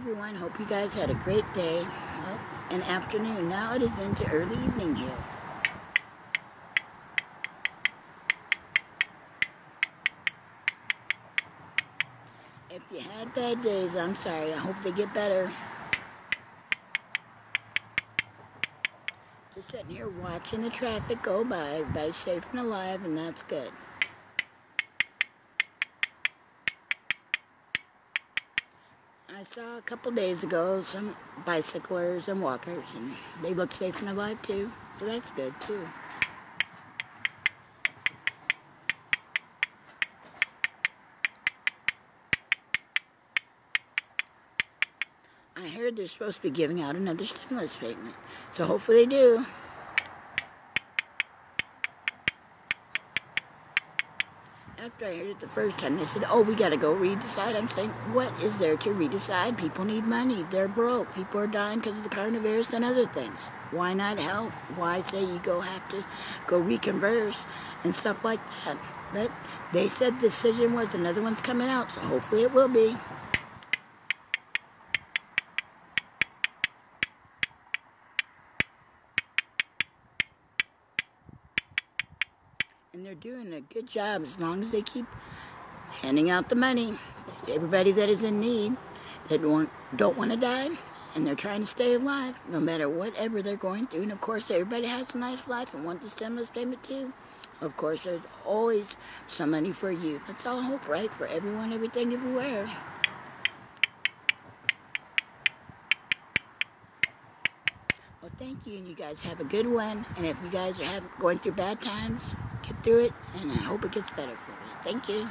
Everyone, hope you guys had a great day and afternoon. Now it is into early evening here. If you had bad days, I'm sorry. I hope they get better. Just sitting here watching the traffic go by. Everybody's safe and alive, and that's good. I saw a couple days ago some bicyclers and walkers, and they look safe and alive too. So that's good too. I heard they're supposed to be giving out another stimulus payment, so hopefully they do. After I heard it the first time, they said, oh, we got to go redecide. I'm saying, what is there to redecide? People need money. They're broke. People are dying because of the coronavirus and other things. Why not help? Why say you go have to go reconverse and stuff like that? But they said the decision was another one's coming out, so hopefully it will be. Doing a good job as long as they keep handing out the money to everybody that is in need that don't, don't want to die and they're trying to stay alive no matter whatever they're going through. And of course, everybody has a nice life and wants the stimulus payment too. Of course, there's always some money for you. That's all hope, right? For everyone, everything, everywhere. Well, thank you, and you guys have a good one. And if you guys are going through bad times, get through it, and I hope it gets better for you. Thank you.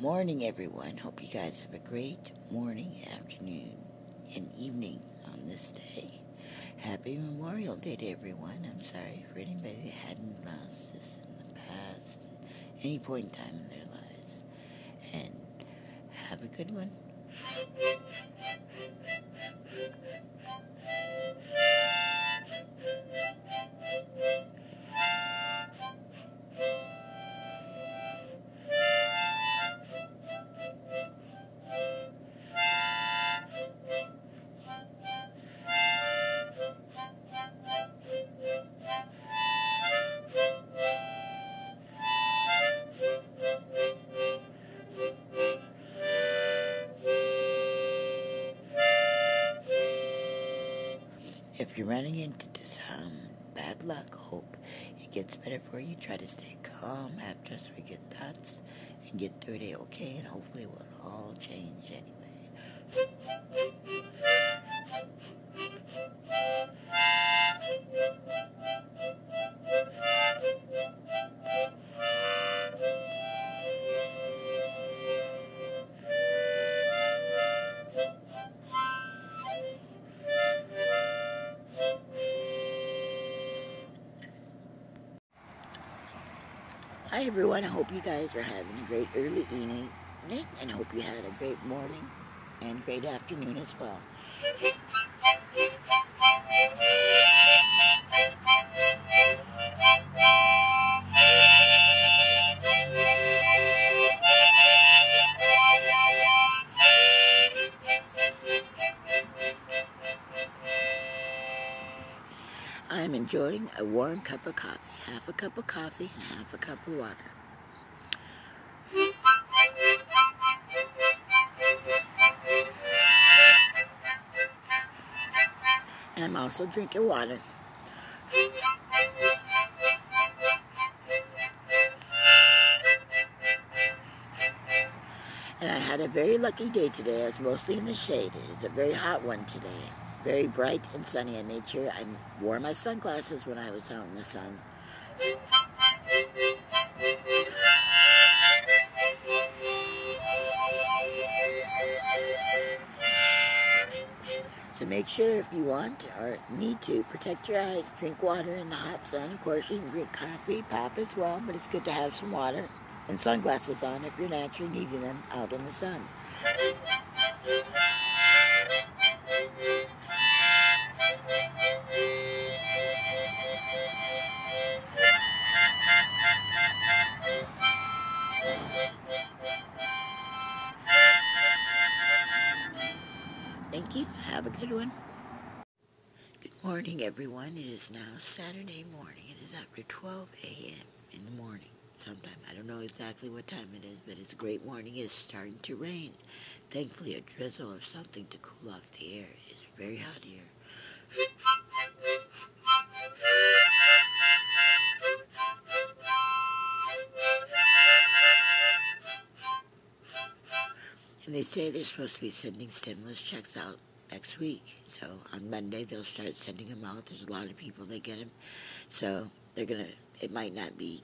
Morning, everyone. Hope you guys have a great morning, afternoon, and evening on this day. Happy Memorial Day to everyone. I'm sorry for anybody that hadn't lost this in the past, any point in time in their lives. And have a good one. If you're running into some um, bad luck, hope it gets better for you. Try to stay calm, have trust we get thoughts, and get through it okay, and hopefully it will all change anyway. Hi everyone, I hope you guys are having a great early evening and I hope you had a great morning and great afternoon as well. Enjoying a warm cup of coffee, half a cup of coffee and half a cup of water. And I'm also drinking water. And I had a very lucky day today. I was mostly in the shade. It is a very hot one today very bright and sunny. I made sure I wore my sunglasses when I was out in the sun. So make sure if you want or need to, protect your eyes, drink water in the hot sun. Of course, you can drink coffee, pop as well, but it's good to have some water and sunglasses on if you're naturally needing them out in the sun. You. Have a good one. Good morning, everyone. It is now Saturday morning. It is after 12 a.m. in the morning. Sometime. I don't know exactly what time it is, but it's a great morning. It's starting to rain. Thankfully, a drizzle or something to cool off the air. It is very hot here. And they say they're supposed to be sending stimulus checks out next week. So on Monday they'll start sending them out. There's a lot of people that get them. So they're gonna. It might not be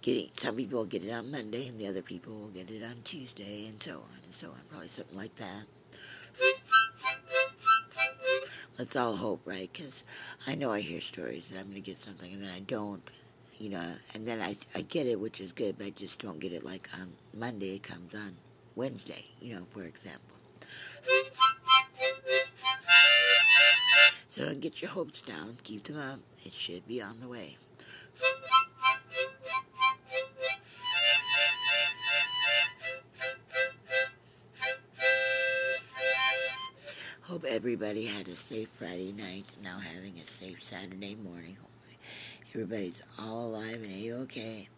getting. Some people will get it on Monday, and the other people will get it on Tuesday, and so on and so on. Probably something like that. Let's all hope, right? Because I know I hear stories that I'm to get something and then I don't, you know, and then I, I get it, which is good, but I just don't get it like on Monday. It comes on Wednesday, you know, for example. So don't get your hopes down. Keep them up. It should be on the way. Hope everybody had a safe Friday night, now having a safe Saturday morning. Everybody's all alive and a-okay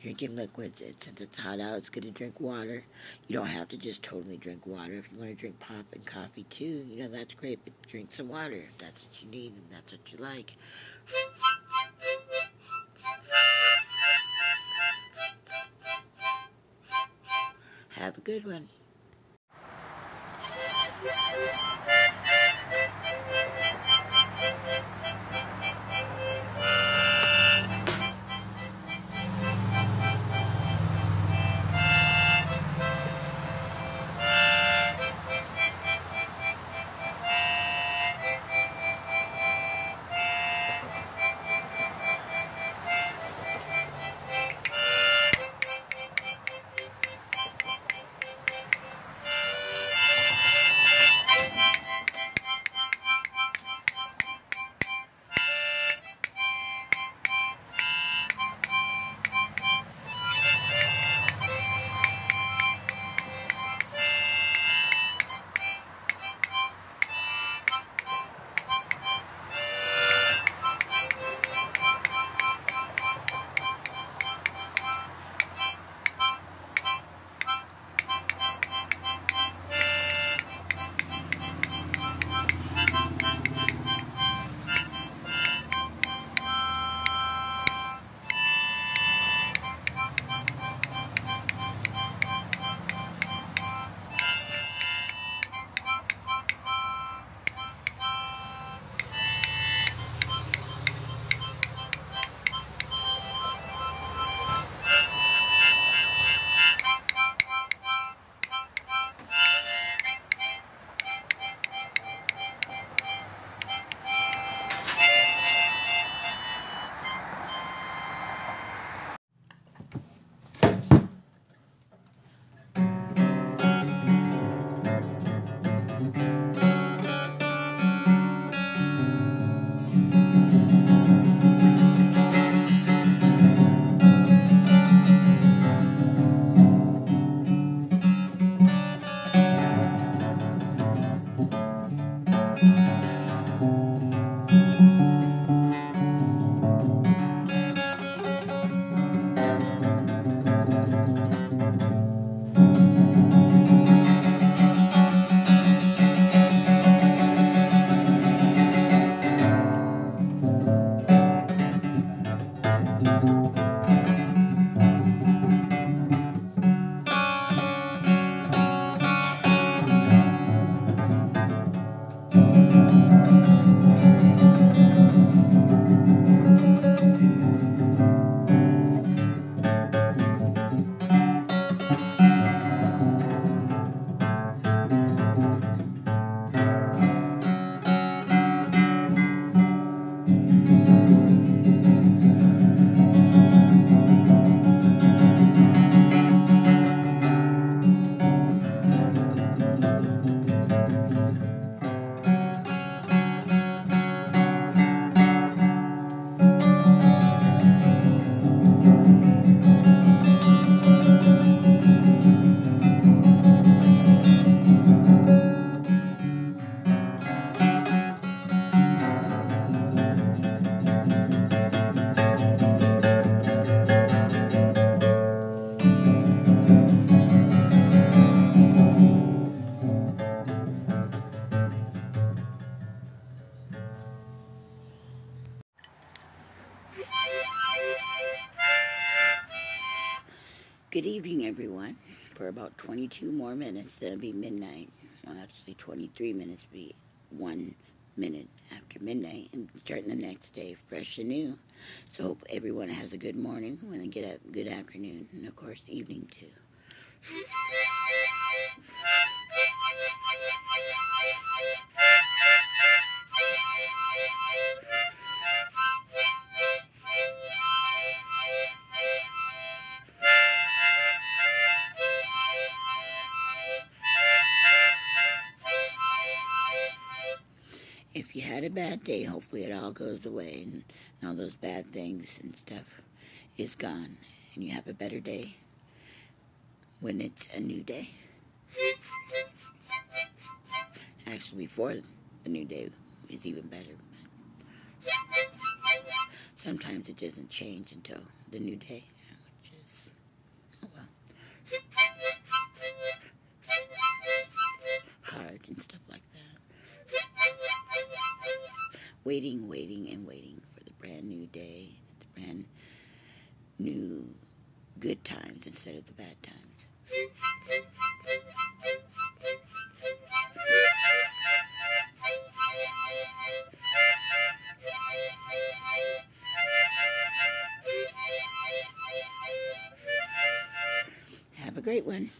drinking liquids. It, since it's hot out, it's good to drink water. You don't have to just totally drink water. If you want to drink pop and coffee too, you know, that's great. But drink some water if that's what you need and that's what you like. Have a good one. Good evening, everyone. For about 22 more minutes, it'll be midnight. Well, actually, 23 minutes will be one minute after midnight, and starting the next day fresh and new. So, hope everyone has a good morning when they get up, good afternoon, and of course, evening too. If you had a bad day, hopefully it all goes away and all those bad things and stuff is gone and you have a better day when it's a new day. Actually, before the new day is even better. Sometimes it doesn't change until the new day, which is, oh well. Hard and stuff waiting, waiting, and waiting for the brand new day, the brand new good times instead of the bad times. Have a great one.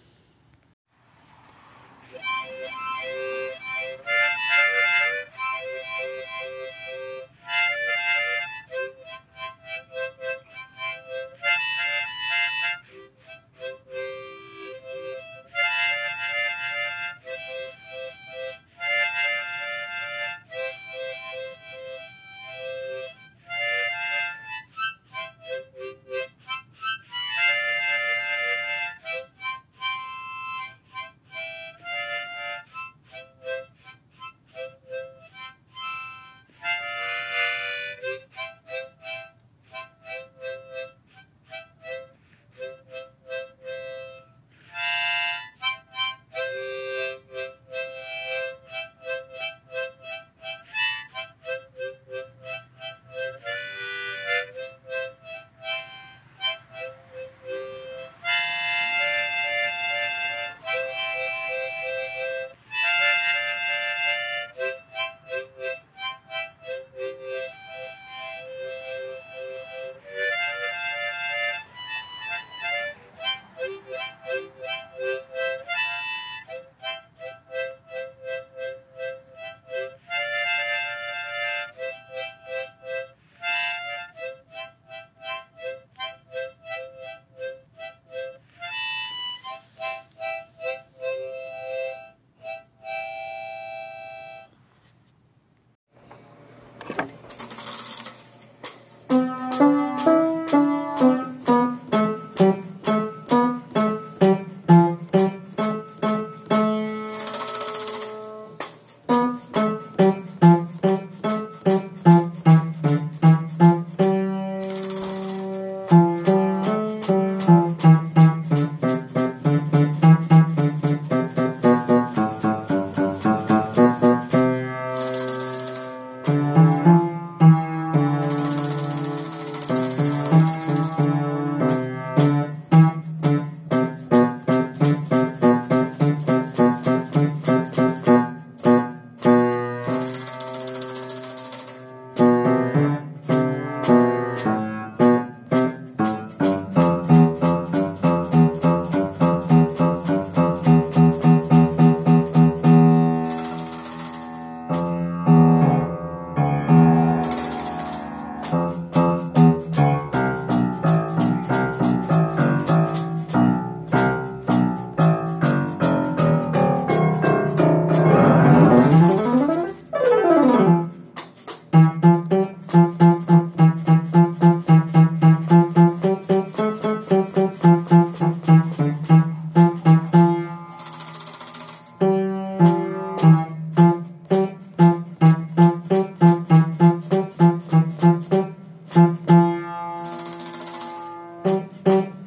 Música